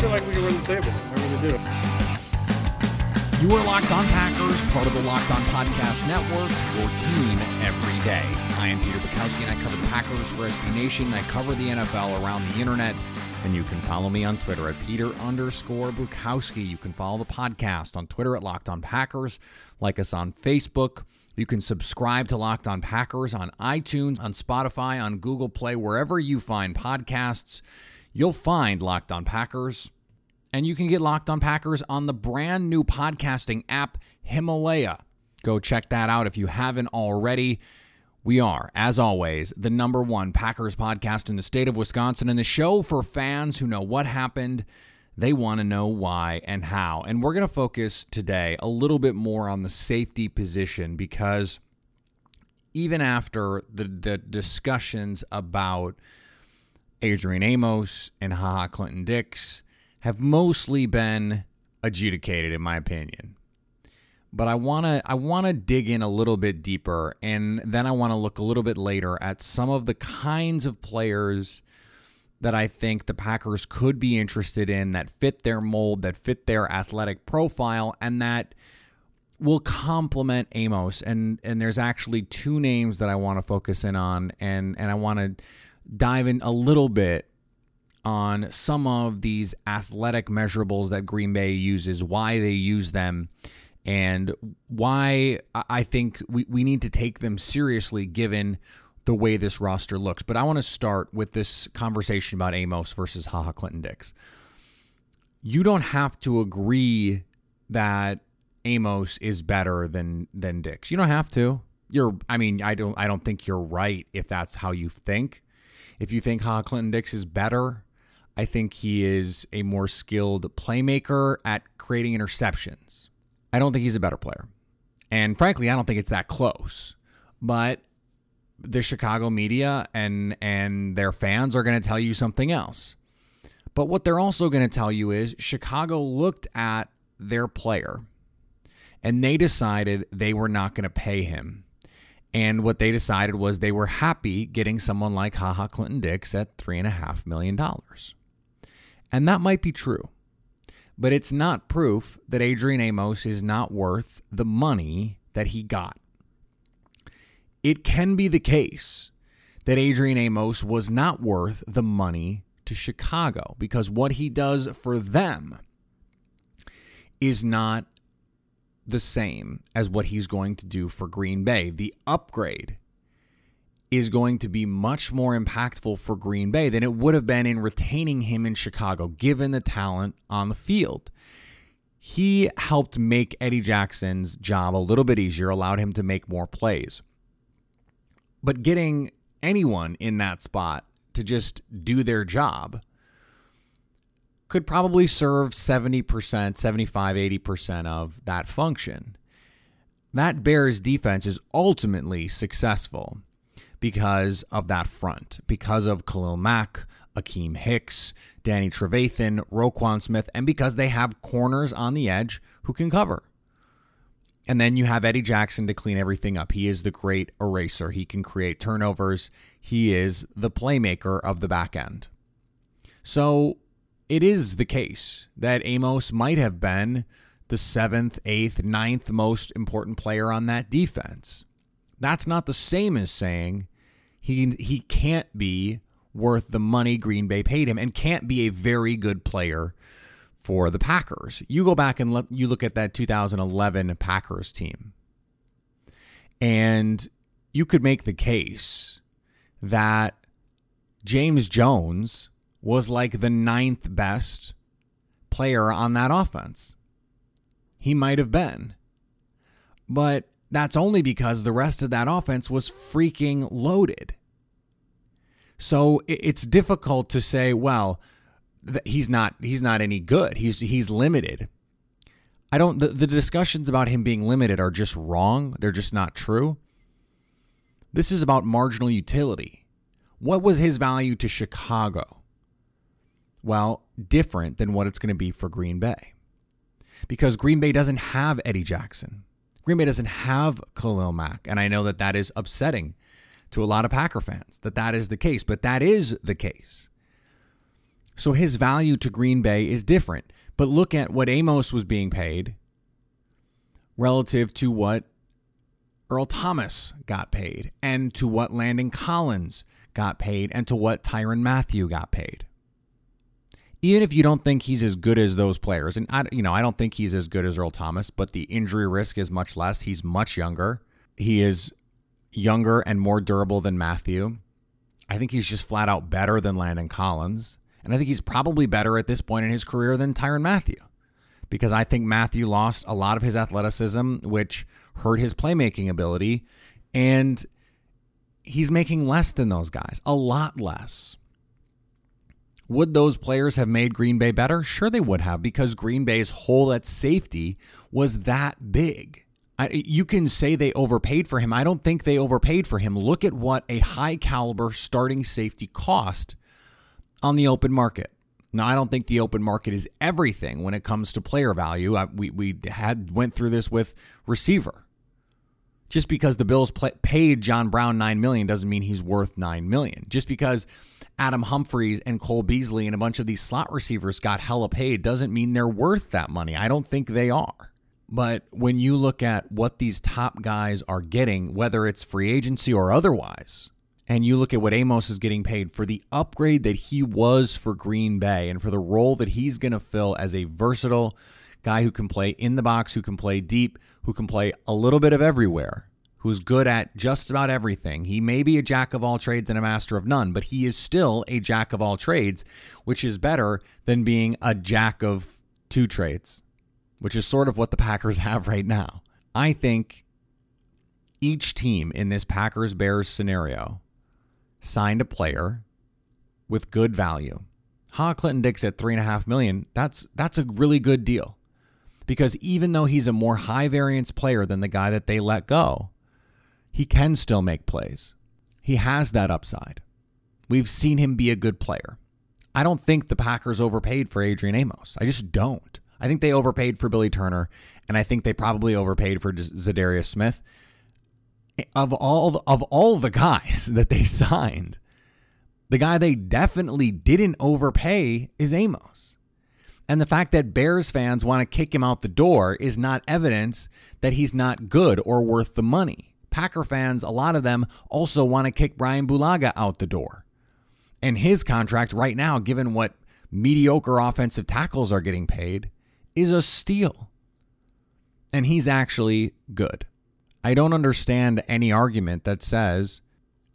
Feel like we can win the table. I really do. You are Locked On Packers, part of the Locked On Podcast Network, your team every day. I am Peter Bukowski, and I cover the Packers for SB Nation. I cover the NFL around the internet, and you can follow me on Twitter at Peter underscore Bukowski. You can follow the podcast on Twitter at Locked On Packers, like us on Facebook. You can subscribe to Locked On Packers on iTunes, on Spotify, on Google Play, wherever you find podcasts. You'll find Locked On Packers. And you can get Locked On Packers on the brand new podcasting app, Himalaya. Go check that out if you haven't already. We are, as always, the number one Packers podcast in the state of Wisconsin and the show for fans who know what happened. They want to know why and how. And we're going to focus today a little bit more on the safety position because even after the, the discussions about Adrian Amos and Haha Clinton Dix have mostly been adjudicated, in my opinion. But I want to I want to dig in a little bit deeper, and then I want to look a little bit later at some of the kinds of players that I think the Packers could be interested in that fit their mold, that fit their athletic profile, and that will complement Amos. And and there's actually two names that I want to focus in on, and and I want to dive in a little bit on some of these athletic measurables that Green Bay uses, why they use them, and why I think we, we need to take them seriously given the way this roster looks. But I want to start with this conversation about Amos versus Haha Clinton Dix. You don't have to agree that Amos is better than than Dix. You don't have to. You're I mean, I don't I don't think you're right if that's how you think. If you think Haha Clinton Dix is better, I think he is a more skilled playmaker at creating interceptions. I don't think he's a better player. And frankly, I don't think it's that close. But the Chicago media and and their fans are going to tell you something else. But what they're also going to tell you is Chicago looked at their player and they decided they were not going to pay him. And what they decided was they were happy getting someone like Haha Clinton Dix at $3.5 million. And that might be true. But it's not proof that Adrian Amos is not worth the money that he got. It can be the case that Adrian Amos was not worth the money to Chicago because what he does for them is not the same as what he's going to do for Green Bay. The upgrade is going to be much more impactful for Green Bay than it would have been in retaining him in Chicago, given the talent on the field. He helped make Eddie Jackson's job a little bit easier, allowed him to make more plays. But getting anyone in that spot to just do their job could probably serve 70%, 75, 80% of that function. That Bears defense is ultimately successful because of that front, because of Khalil Mack, Akiem Hicks, Danny Trevathan, Roquan Smith, and because they have corners on the edge who can cover. And then you have Eddie Jackson to clean everything up. He is the great eraser. He can create turnovers. He is the playmaker of the back end. So it is the case that Amos might have been the seventh, eighth, ninth most important player on that defense. That's not the same as saying he he can't be worth the money Green Bay paid him and can't be a very good player for the Packers. You go back and you look at that 2011 Packers team. And you could make the case that James Jones was like the ninth best player on that offense. He might have been. But that's only because the rest of that offense was freaking loaded. So it's difficult to say, well, he's not he's not any good. He's he's limited. I don't the, the discussions about him being limited are just wrong. They're just not true. This is about marginal utility. What was his value to Chicago? Well, different than what it's going to be for Green Bay. Because Green Bay doesn't have Eddie Jackson. Green Bay doesn't have Khalil Mack, and I know that that is upsetting to a lot of Packer fans that that is the case, but that is the case. So his value to Green Bay is different. But look at what Amos was being paid relative to what Earl Thomas got paid and to what Landon Collins got paid and to what Tyrann Mathieu got paid. Even if you don't think he's as good as those players, and I, you know, I don't think he's as good as Earl Thomas, but the injury risk is much less. He's much younger. He is younger and more durable than Mathieu. I think he's just flat out better than Landon Collins. And I think he's probably better at this point in his career than Tyrann Mathieu, because I think Mathieu lost a lot of his athleticism, which hurt his playmaking ability. And he's making less than those guys, a lot less. Would those players have made Green Bay better? Sure, they would have because Green Bay's hole at safety was that big. I, you can say they overpaid for him. I don't think they overpaid for him. Look at what a high caliber starting safety cost on the open market. Now, I don't think the open market is everything when it comes to player value. I, we we had went through this with receiver. Just because the Bills play, paid John Brown nine million doesn't mean he's worth nine million. Just because Adam Humphries and Cole Beasley and a bunch of these slot receivers got hella paid doesn't mean they're worth that money. I don't think they are. But when you look at what these top guys are getting, whether it's free agency or otherwise, and you look at what Amos is getting paid for the upgrade that he was for Green Bay and for the role that he's going to fill as a versatile guy who can play in the box, who can play deep, who can play a little bit of everywhere, who's good at just about everything. He may be a jack of all trades and a master of none, but he is still a jack of all trades, which is better than being a jack of two trades which is sort of what the Packers have right now. I think each team in this Packers Bears scenario signed a player with good value. Ha Clinton Dix at three and a half million, that's that's a really good deal. Because even though he's a more high variance player than the guy that they let go, he can still make plays. He has that upside. We've seen him be a good player. I don't think the Packers overpaid for Adrian Amos. I just don't. I think they overpaid for Billy Turner, and I think they probably overpaid for Za'Darius Smith. Of all of all the guys that they signed, the guy they definitely didn't overpay is Amos. And the fact that Bears fans want to kick him out the door is not evidence that he's not good or worth the money. Packer fans, a lot of them also want to kick Brian Bulaga out the door. And his contract right now, given what mediocre offensive tackles are getting paid, is a steal. And he's actually good. I don't understand any argument that says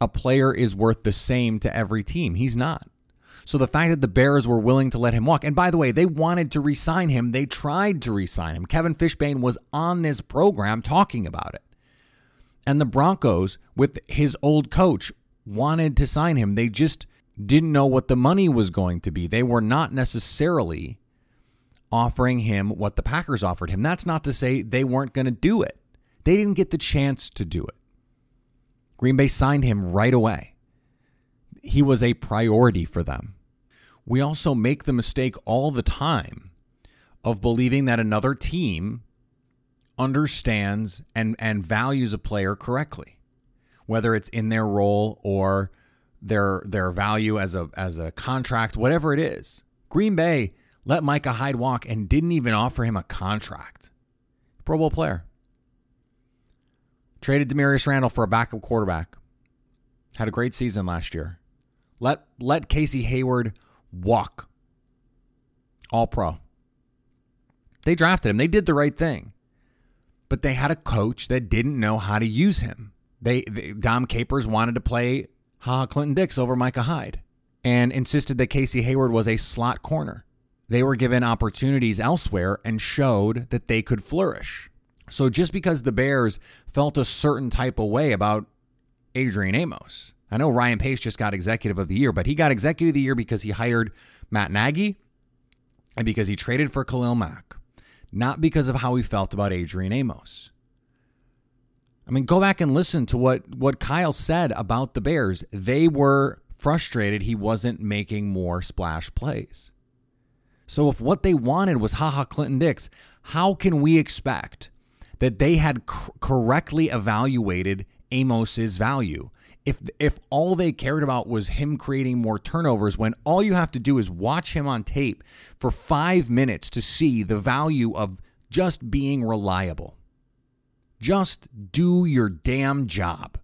a player is worth the same to every team. He's not. So the fact that the Bears were willing to let him walk, and by the way, they wanted to resign him, they tried to resign him. Kevin Fishbain was on this program talking about it. And the Broncos, with his old coach, wanted to sign him. They just didn't know what the money was going to be. They were not necessarily offering him what the Packers offered him. That's not to say they weren't going to do it. They didn't get the chance to do it. Green Bay signed him right away. He was a priority for them. We also make the mistake all the time of believing that another team understands and, and values a player correctly, whether it's in their role or their their value as a as a contract, whatever it is. Green Bay let Micah Hyde walk and didn't even offer him a contract. Pro Bowl player. Traded Damarious Randall for a backup quarterback. Had a great season last year. Let let Casey Hayward walk. All pro. They drafted him. They did the right thing. But they had a coach that didn't know how to use him. They, they Dom Capers wanted to play Ha Clinton Dix over Micah Hyde and insisted that Casey Hayward was a slot corner. They were given opportunities elsewhere and showed that they could flourish. So just because the Bears felt a certain type of way about Adrian Amos, I know Ryan Pace just got executive of the year, but he got executive of the year because he hired Matt Nagy and because he traded for Khalil Mack, not because of how he felt about Adrian Amos. I mean, go back and listen to what, what Kyle said about the Bears. They were frustrated he wasn't making more splash plays. So if what they wanted was haha Clinton Dix, how can we expect that they had correctly evaluated Amos's value? If if all they cared about was him creating more turnovers when all you have to do is watch him on tape for 5 minutes to see the value of just being reliable. Just do your damn job.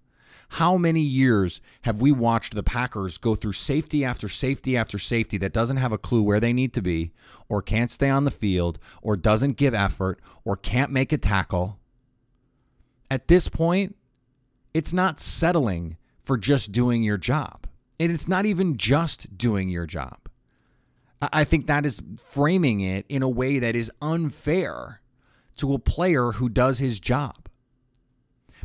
How many years have we watched the Packers go through safety after safety after safety that doesn't have a clue where they need to be, or can't stay on the field, or doesn't give effort, or can't make a tackle? At this point, it's not settling for just doing your job. And it's not even just doing your job. I think that is framing it in a way that is unfair to a player who does his job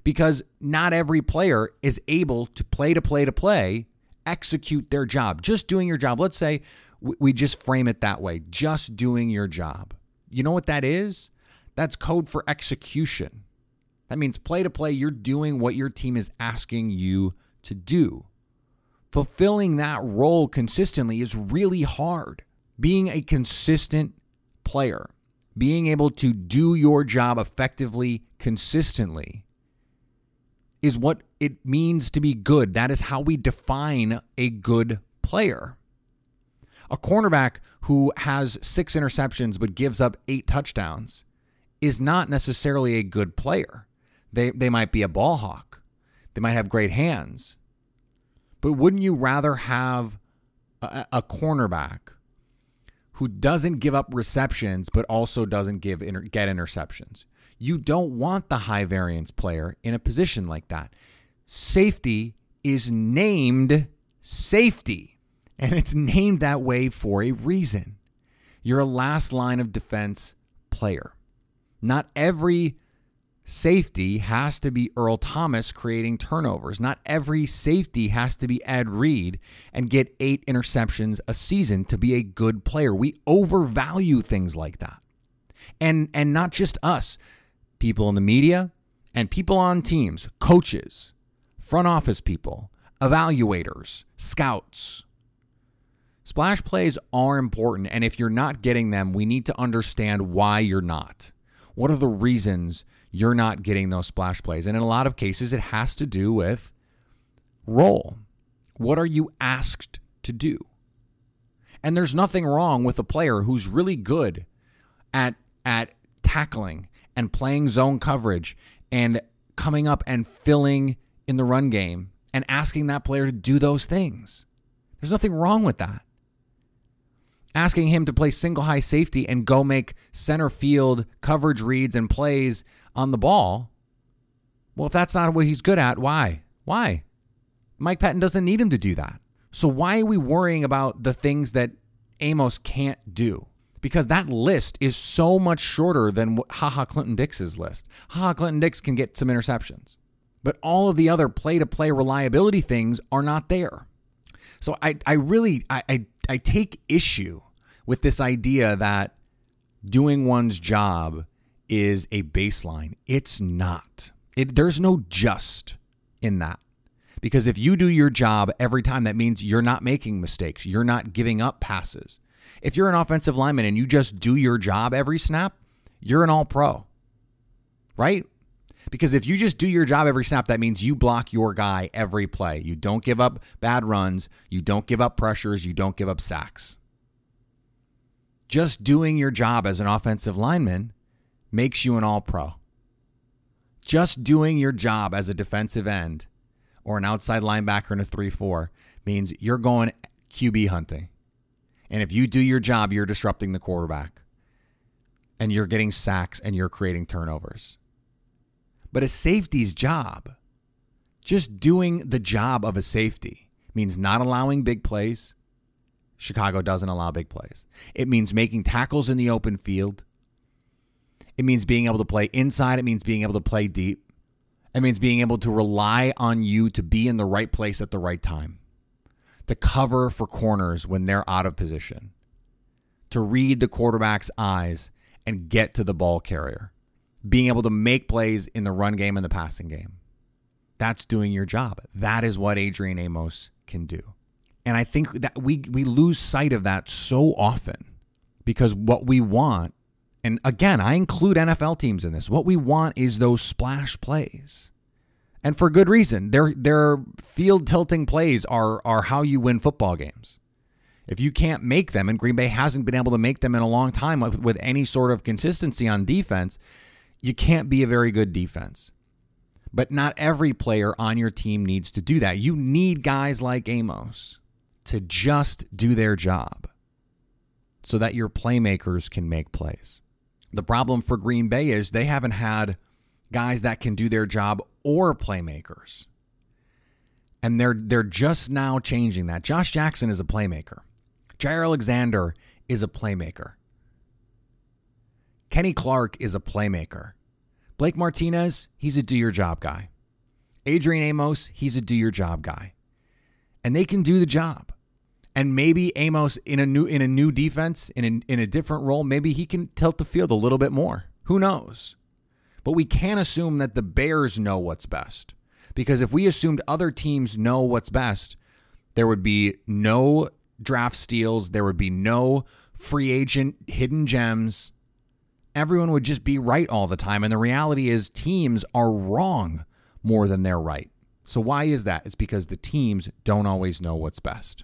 because not every player is able to play to play to play execute their job. Just doing your job. Let's say we just frame it that way just doing your job. You know what that is? That's code for execution. That means play to play, you're doing what your team is asking you to do. Fulfilling that role consistently is really hard. Being a consistent player, being able to do your job effectively, consistently, is what it means to be good. That is how we define a good player. A cornerback who has six interceptions but gives up eight touchdowns is not necessarily a good player. They, they might be a ball hawk, they might have great hands. But wouldn't you rather have a, a cornerback who doesn't give up receptions but also doesn't give inter- get interceptions? You don't want the high variance player in a position like that. Safety is named safety, and it's named that way for a reason. You're a last line of defense player. Not every safety has to be Earl Thomas creating turnovers. Not every safety has to be Ed Reed and get eight interceptions a season to be a good player. We overvalue things like that. And and not just us people in the media, and people on teams, coaches, front office people, evaluators, scouts. Splash plays are important, and if you're not getting them, we need to understand why you're not. What are the reasons you're not getting those splash plays? And in a lot of cases, it has to do with role. What are you asked to do? And there's nothing wrong with a player who's really good at at tackling and playing zone coverage and coming up and filling in the run game and asking that player to do those things. There's nothing wrong with that. Asking him to play single high safety and go make center field coverage reads and plays on the ball. Well, if that's not what he's good at, why? Why? Mike Pettine doesn't need him to do that. So why are we worrying about the things that Amos can't do? because that list is so much shorter than haha Clinton Dix's list. Haha Clinton Dix can get some interceptions, but all of the other play to play reliability things are not there. So I, I really I, I, I take issue with this idea that doing one's job is a baseline. It's not. It, there's no just in that. Because if you do your job every time, that means you're not making mistakes. You're not giving up passes. If you're an offensive lineman and you just do your job every snap, you're an all pro, right? Because if you just do your job every snap, that means you block your guy every play. You don't give up bad runs, you don't give up pressures, you don't give up sacks. Just doing your job as an offensive lineman makes you an all pro. Just doing your job as a defensive end or an outside linebacker in a 3 4 means you're going QB hunting. And if you do your job, you're disrupting the quarterback and you're getting sacks and you're creating turnovers. But a safety's job, just doing the job of a safety, means not allowing big plays. Chicago doesn't allow big plays. It means making tackles in the open field. It means being able to play inside. It means being able to play deep. It means being able to rely on you to be in the right place at the right time, to cover for corners when they're out of position, to read the quarterback's eyes and get to the ball carrier, being able to make plays in the run game and the passing game. That's doing your job. That is what Adrian Amos can do. And I think that we we lose sight of that so often because what we want and again, I include NFL teams in this. What we want is those splash plays. And for good reason. Their their field tilting plays are are how you win football games. If you can't make them, and Green Bay hasn't been able to make them in a long time with, with any sort of consistency on defense, you can't be a very good defense. But not every player on your team needs to do that. You need guys like Amos to just do their job so that your playmakers can make plays. The problem for Green Bay is they haven't had guys that can do their job or playmakers. And they're they're just now changing that. Josh Jackson is a playmaker. Jaire Alexander is a playmaker. Kenny Clark is a playmaker. Blake Martinez, he's a do your job guy. Adrian Amos, he's a do your job guy. And they can do the job and maybe Amos in a new in a new defense in a, in a different role, maybe he can tilt the field a little bit more. Who knows? But we can't assume that the Bears know what's best. Because if we assumed other teams know what's best, there would be no draft steals, there would be no free agent hidden gems. Everyone would just be right all the time. And the reality is, teams are wrong more than they're right. So, why is that? It's because the teams don't always know what's best.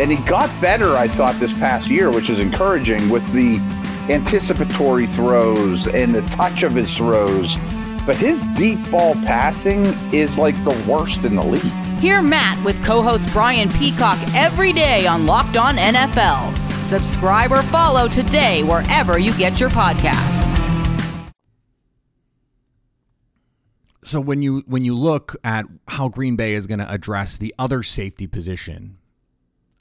and he got better, I thought, this past year, which is encouraging with the anticipatory throws and the touch of his throws. But his deep ball passing is like the worst in the league. Hear Matt with co host Brian Peacock every day on Locked On NFL. Subscribe or follow today wherever you get your podcasts. So when you when you look at how Green Bay is going to address the other safety position,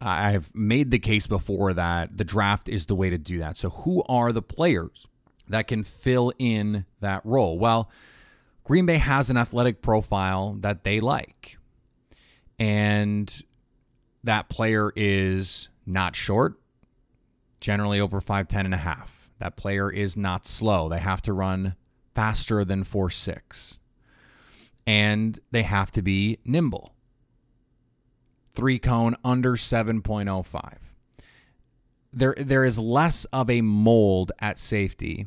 I've made the case before that the draft is the way to do that. So who are the players that can fill in that role? Well, Green Bay has an athletic profile that they like. And that player is not short, generally over 5'10 and a half. That player is not slow. They have to run faster than 4'6. And they have to be nimble. Three cone under 7.05. there there is less of a mold at safety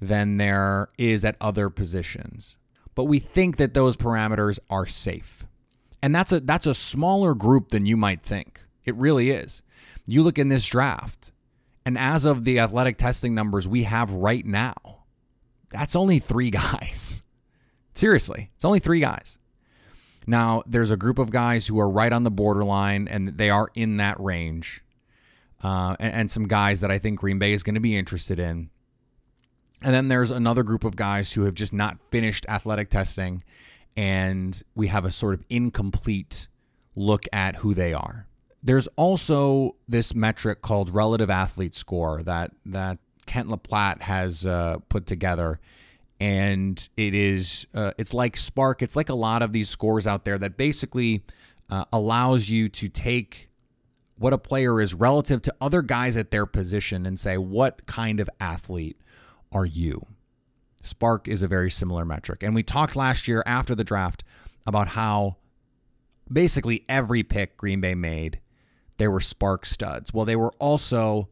than there is at other positions. But we think that those parameters are safe. And that's a that's a smaller group than you might think. It really is. You look in this draft, and as of the athletic testing numbers we have right now, that's only 3 guys. Seriously, it's only 3 guys. Now, there's a group of guys who are right on the borderline and they are in that range. Uh, and, and some guys that I think Green Bay is going to be interested in. And then there's another group of guys who have just not finished athletic testing, and we have a sort of incomplete look at who they are. There's also this metric called relative athlete score that that Kent Lee Platte has uh, put together, and it is uh, it's like SPARQ. It's like a lot of these scores out there that basically uh, allows you to take what a player is relative to other guys at their position and say what kind of athlete are you. SPARQ is a very similar metric, and we talked last year after the draft about how basically every pick Green Bay made there were SPARQ studs. Well, they were also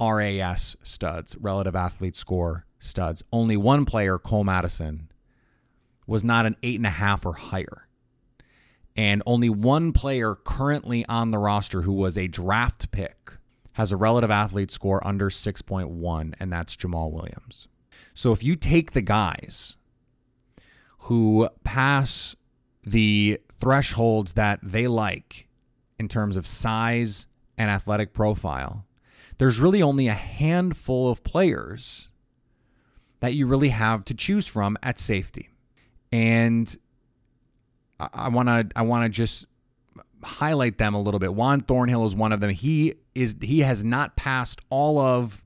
RAS studs, relative athlete score studs. Only one player, Cole Madison, was not an eight and a half or higher. And only one player currently on the roster who was a draft pick has a relative athlete score under 6.1, and that's Jamaal Williams. So if you take the guys who pass the thresholds that they like in terms of size and athletic profile, there's really only a handful of players that you really have to choose from at safety. And I want to I want to just highlight them a little bit. Juan Thornhill is one of them. He is he has not passed all of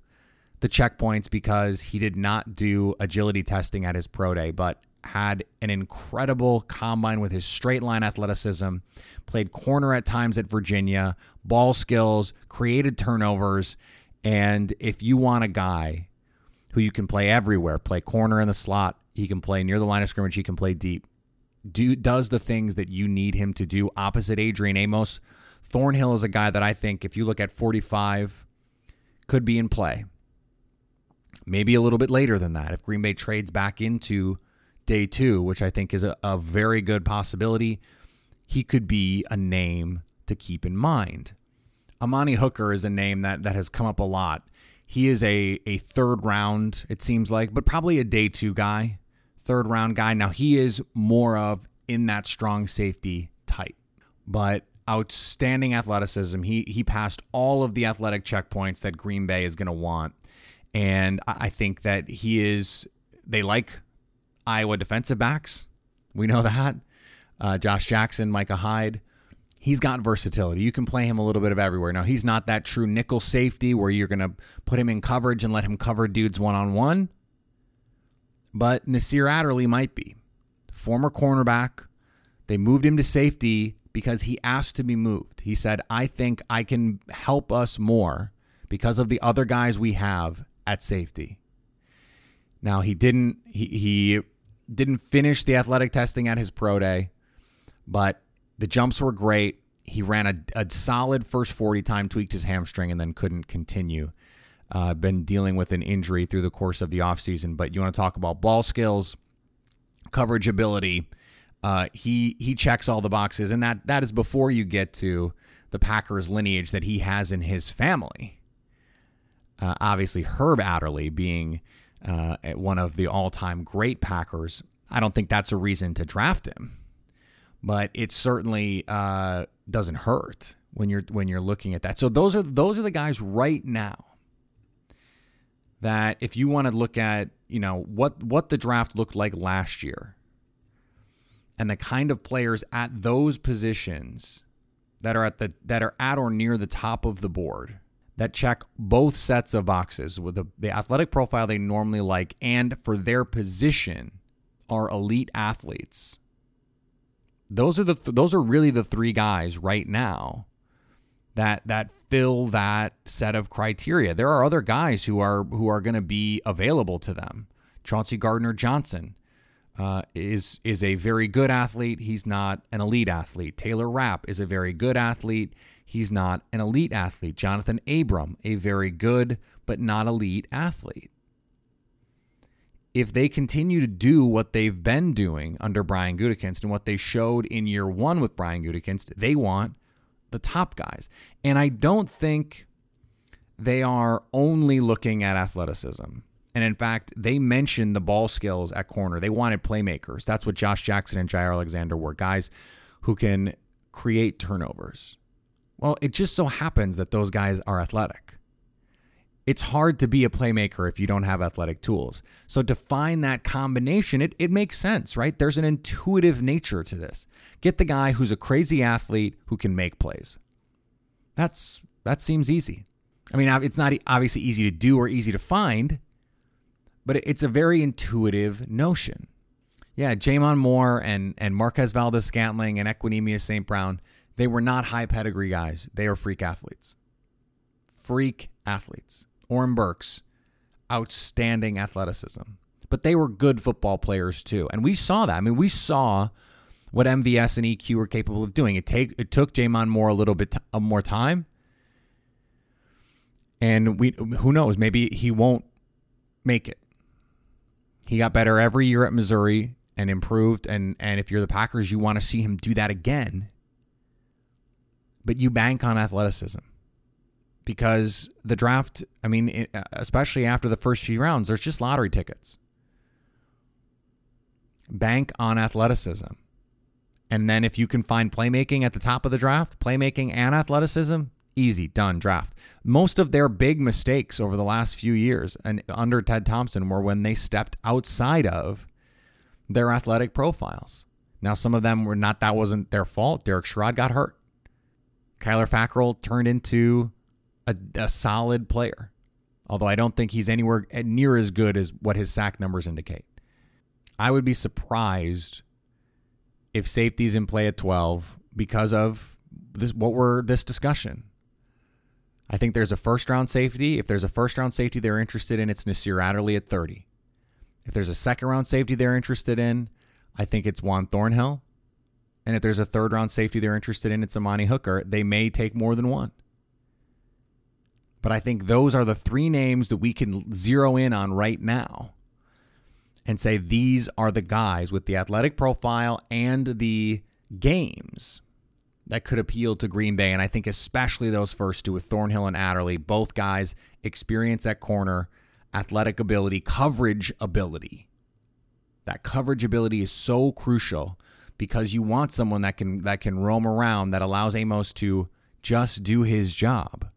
the checkpoints because he did not do agility testing at his pro day, but had an incredible combine with his straight line athleticism, played corner at times at Virginia, ball skills, created turnovers, and if you want a guy who you can play everywhere, play corner in the slot, he can play near the line of scrimmage, he can play deep do does the things that you need him to do opposite Adrian Amos. Thornhill is a guy that I think if you look at 45 could be in play. Maybe a little bit later than that if Green Bay trades back into day 2, which I think is a, a very good possibility, he could be a name to keep in mind. Amani Hooker is a name that that has come up a lot. He is a a third round, it seems like, but probably a day 2 guy third round guy. Now he is more of in that strong safety type, but outstanding athleticism. He he passed all of the athletic checkpoints that Green Bay is going to want, and I think that he is. They like Iowa defensive backs. We know that. Uh, Josh Jackson, Micah Hyde. He's got versatility. You can play him a little bit of everywhere. Now, he's not that true nickel safety where you're going to put him in coverage and let him cover dudes one on one but Nasir Adderley might be. Former cornerback. They moved him to safety because he asked to be moved. He said, I think I can help us more because of the other guys we have at safety. Now he didn't he, he didn't finish the athletic testing at his pro day, but the jumps were great. He ran a, a solid first 40 time, tweaked his hamstring, and then couldn't continue uh, been dealing with an injury through the course of the offseason. But you want to talk about ball skills, coverage ability. Uh, he he checks all the boxes, and that that is before you get to the Packers lineage that he has in his family. Uh, obviously, Herb Adderley being uh, one of the all-time great Packers. I don't think that's a reason to draft him, but it certainly uh, doesn't hurt when you're when you're looking at that. So those are those are the guys right now that if you want to look at, you know, what what the draft looked like last year and the kind of players at those positions that are at the that are at or near the top of the board that check both sets of boxes with the, the athletic profile they normally like and for their position are elite athletes. Those are the th- those are really the three guys right now that that fill that set of criteria. There are other guys who are who are going to be available to them. Chauncey Gardner Johnson, uh, is is a very good athlete. He's not an elite athlete. Taylor Rapp is a very good athlete. He's not an elite athlete. Jonathan Abram, a very good but not elite athlete. If they continue to do what they've been doing under Brian Gutekunst and what they showed in year one with Brian Gutekunst, they want the top guys. And I don't think they are only looking at athleticism. And in fact, they mentioned the ball skills at corner. They wanted playmakers. That's what Josh Jackson and Jaire Alexander were guys who can create turnovers. Well, it just so happens that those guys are athletic. It's hard to be a playmaker if you don't have athletic tools. So to find that combination, it, it makes sense, right? There's an intuitive nature to this. Get the guy who's a crazy athlete who can make plays. That's that seems easy. I mean, it's not obviously easy to do or easy to find, but it's a very intuitive notion. Yeah, J'Mon Moore and and Marquez Valdes Scantling and Equanimeous St. Brown, they were not high pedigree guys. They are freak athletes. Freak athletes. Oren Burks, outstanding athleticism. But they were good football players too. And we saw that. I mean, we saw what MVS and EQ were capable of doing. It take it took J'Mon Moore a little bit t- uh, more time. And we who knows, maybe he won't make it. He got better every year at Missouri and improved. And, and if you're the Packers, you want to see him do that again. But you bank on athleticism because the draft, I mean, especially after the first few rounds, there's just lottery tickets. Bank on athleticism. And then if you can find playmaking at the top of the draft, playmaking and athleticism, easy, done, draft. Most of their big mistakes over the last few years and under Ted Thompson were when they stepped outside of their athletic profiles. Now, some of them were not, that wasn't their fault. Derek Sherrod got hurt. Kyler Fackrell turned into a, a solid player, although I don't think he's anywhere near as good as what his sack numbers indicate. I would be surprised if safety's in play at 12 because of this what we're this discussion. I think there's a first round safety. If there's a first round safety they're interested in, it's Nasir Adderley at 30. If there's a second round safety they're interested in, I think it's Juan Thornhill. And if there's a third round safety they're interested in, it's Amani Hooker. They may take more than one. But I think those are the three names that we can zero in on right now and say these are the guys with the athletic profile and the games that could appeal to Green Bay. And I think especially those first two with Thornhill and Adderley, both guys experience at corner, athletic ability, coverage ability. That coverage ability is so crucial because you want someone that can that can roam around that allows Amos to just do his job.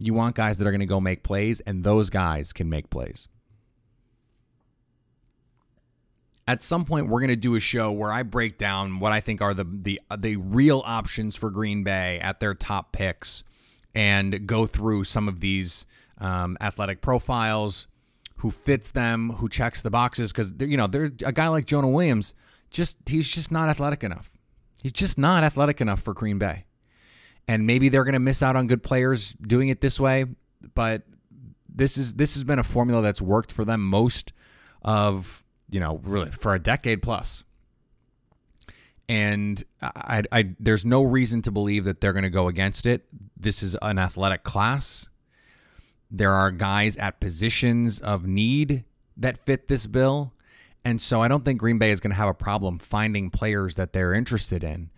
You want guys that are going to go make plays and those guys can make plays. at some point we're going to do a show where I break down what I think are the the the real options for Green Bay at their top picks and go through some of these um, athletic profiles, who fits them, who checks the boxes because you know there's a guy like Jonah Williams just he's just not athletic enough. He's just not athletic enough for Green Bay. And maybe they're going to miss out on good players doing it this way, but this is this has been a formula that's worked for them most of you know, really for a decade plus. And I, I, there's no reason to believe that they're going to go against it. This is an athletic class. There are guys at positions of need that fit this bill. And so I don't think Green Bay is going to have a problem finding players that they're interested in.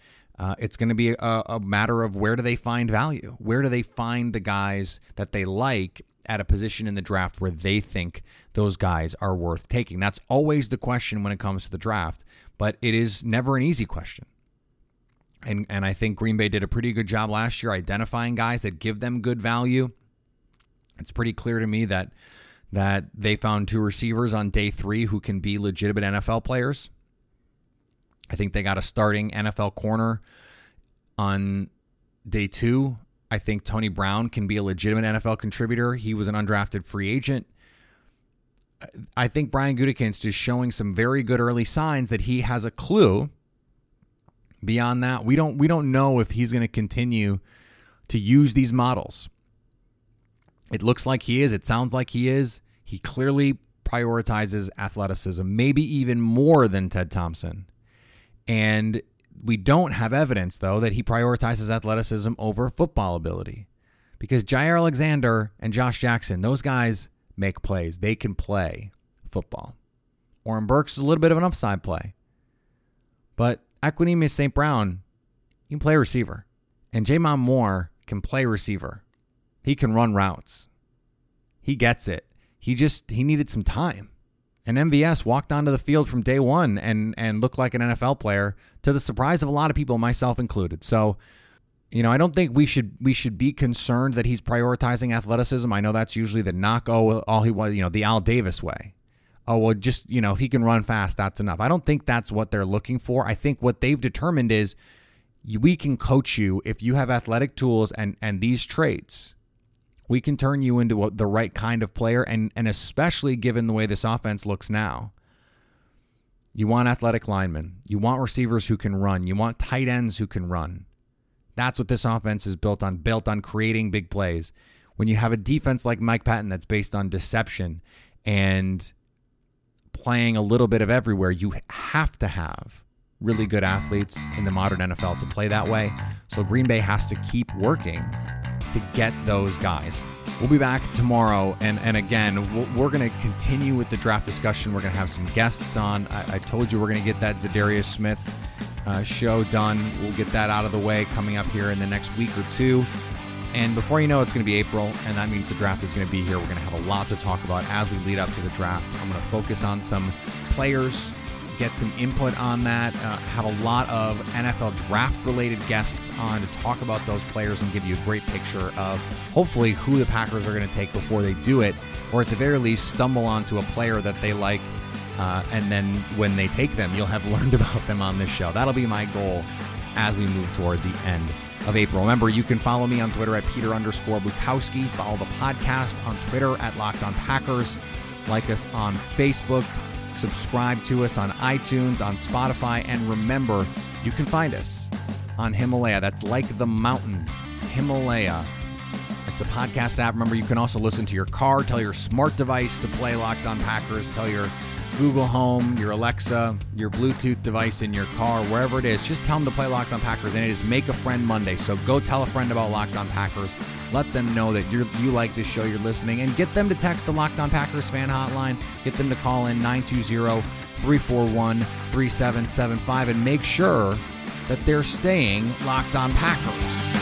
Uh, it's going to be a, a, matter of where do they find value? Where do they find the guys that they like at a position in the draft where they think those guys are worth taking. That's always the question when it comes to the draft, but it is never an easy question. And and I think Green Bay did a pretty good job last year identifying guys that give them good value. It's pretty clear to me that that they found two receivers on day 3 who can be legitimate NFL players. I think they got a starting NFL corner on day 2 I think Tony Brown can be a legitimate NFL contributor. He was an undrafted free agent. I think Brian Gutekunst is showing some very good early signs that he has a clue. Beyond that, we don't we don't know if he's going to continue to use these models. It looks like he is. It sounds like he is. He clearly prioritizes athleticism, maybe even more than Ted Thompson. And we don't have evidence, though, that he prioritizes athleticism over football ability. Because Jaire Alexander and Josh Jackson, those guys make plays. They can play football. Oren Burks is a little bit of an upside play. But Equanimeous St. Brown, he can play receiver. And J'Mon Moore can play receiver. He can run routes. He gets it. He just he needed some time. And MVS walked onto the field from day one and and looked like an NFL player to the surprise of a lot of people, myself included. So, you know, I don't think we should we should be concerned that he's prioritizing athleticism. I know that's usually the knock. Oh, all he was, you know, the Al Davis way. Oh well, just you know, if he can run fast, that's enough. I don't think that's what they're looking for. I think what they've determined is we can coach you if you have athletic tools and and these traits we can turn you into the right kind of player and and especially given the way this offense looks now. You want athletic linemen. You want receivers who can run. You want tight ends who can run. That's what this offense is built on built on creating big plays. When you have a defense like Mike Pettine that's based on deception and playing a little bit of everywhere you have to have really good athletes in the modern NFL to play that way. So Green Bay has to keep working to get those guys. We'll be back tomorrow, and and again, we're going to continue with the draft discussion. We're going to have some guests on. I, I told you we're going to get that Za'Darius Smith uh, show done. We'll get that out of the way coming up here in the next week or two. And before you know, it's going to be April, and that means the draft is going to be here. We're going to have a lot to talk about as we lead up to the draft. I'm going to focus on some players get some input on that. Uh, have a lot of NFL draft related guests on to talk about those players and give you a great picture of hopefully who the Packers are going to take before they do it, or at the very least, stumble onto a player that they like. Uh, and then when they take them, you'll have learned about them on this show. That'll be my goal as we move toward the end of April. Remember, you can follow me on Twitter at Peter underscore Bukowski. Follow the podcast on Twitter at Locked On Packers. Like us on Facebook subscribe to us on iTunes, on Spotify, and remember, you can find us on Himalaya. That's like the mountain, Himalaya. It's a podcast app. Remember, you can also listen to your car, tell your smart device to play Locked On Packers, tell your Google Home, your Alexa, your Bluetooth device in your car, wherever it is, just tell them to play Locked On Packers. And it is Make a Friend Monday. So go tell a friend about Locked On Packers. Let them know that you you like this show, you're listening, and get them to text the Locked On Packers fan hotline. Get them to call in 920 341 3775 and make sure that they're staying locked on Packers.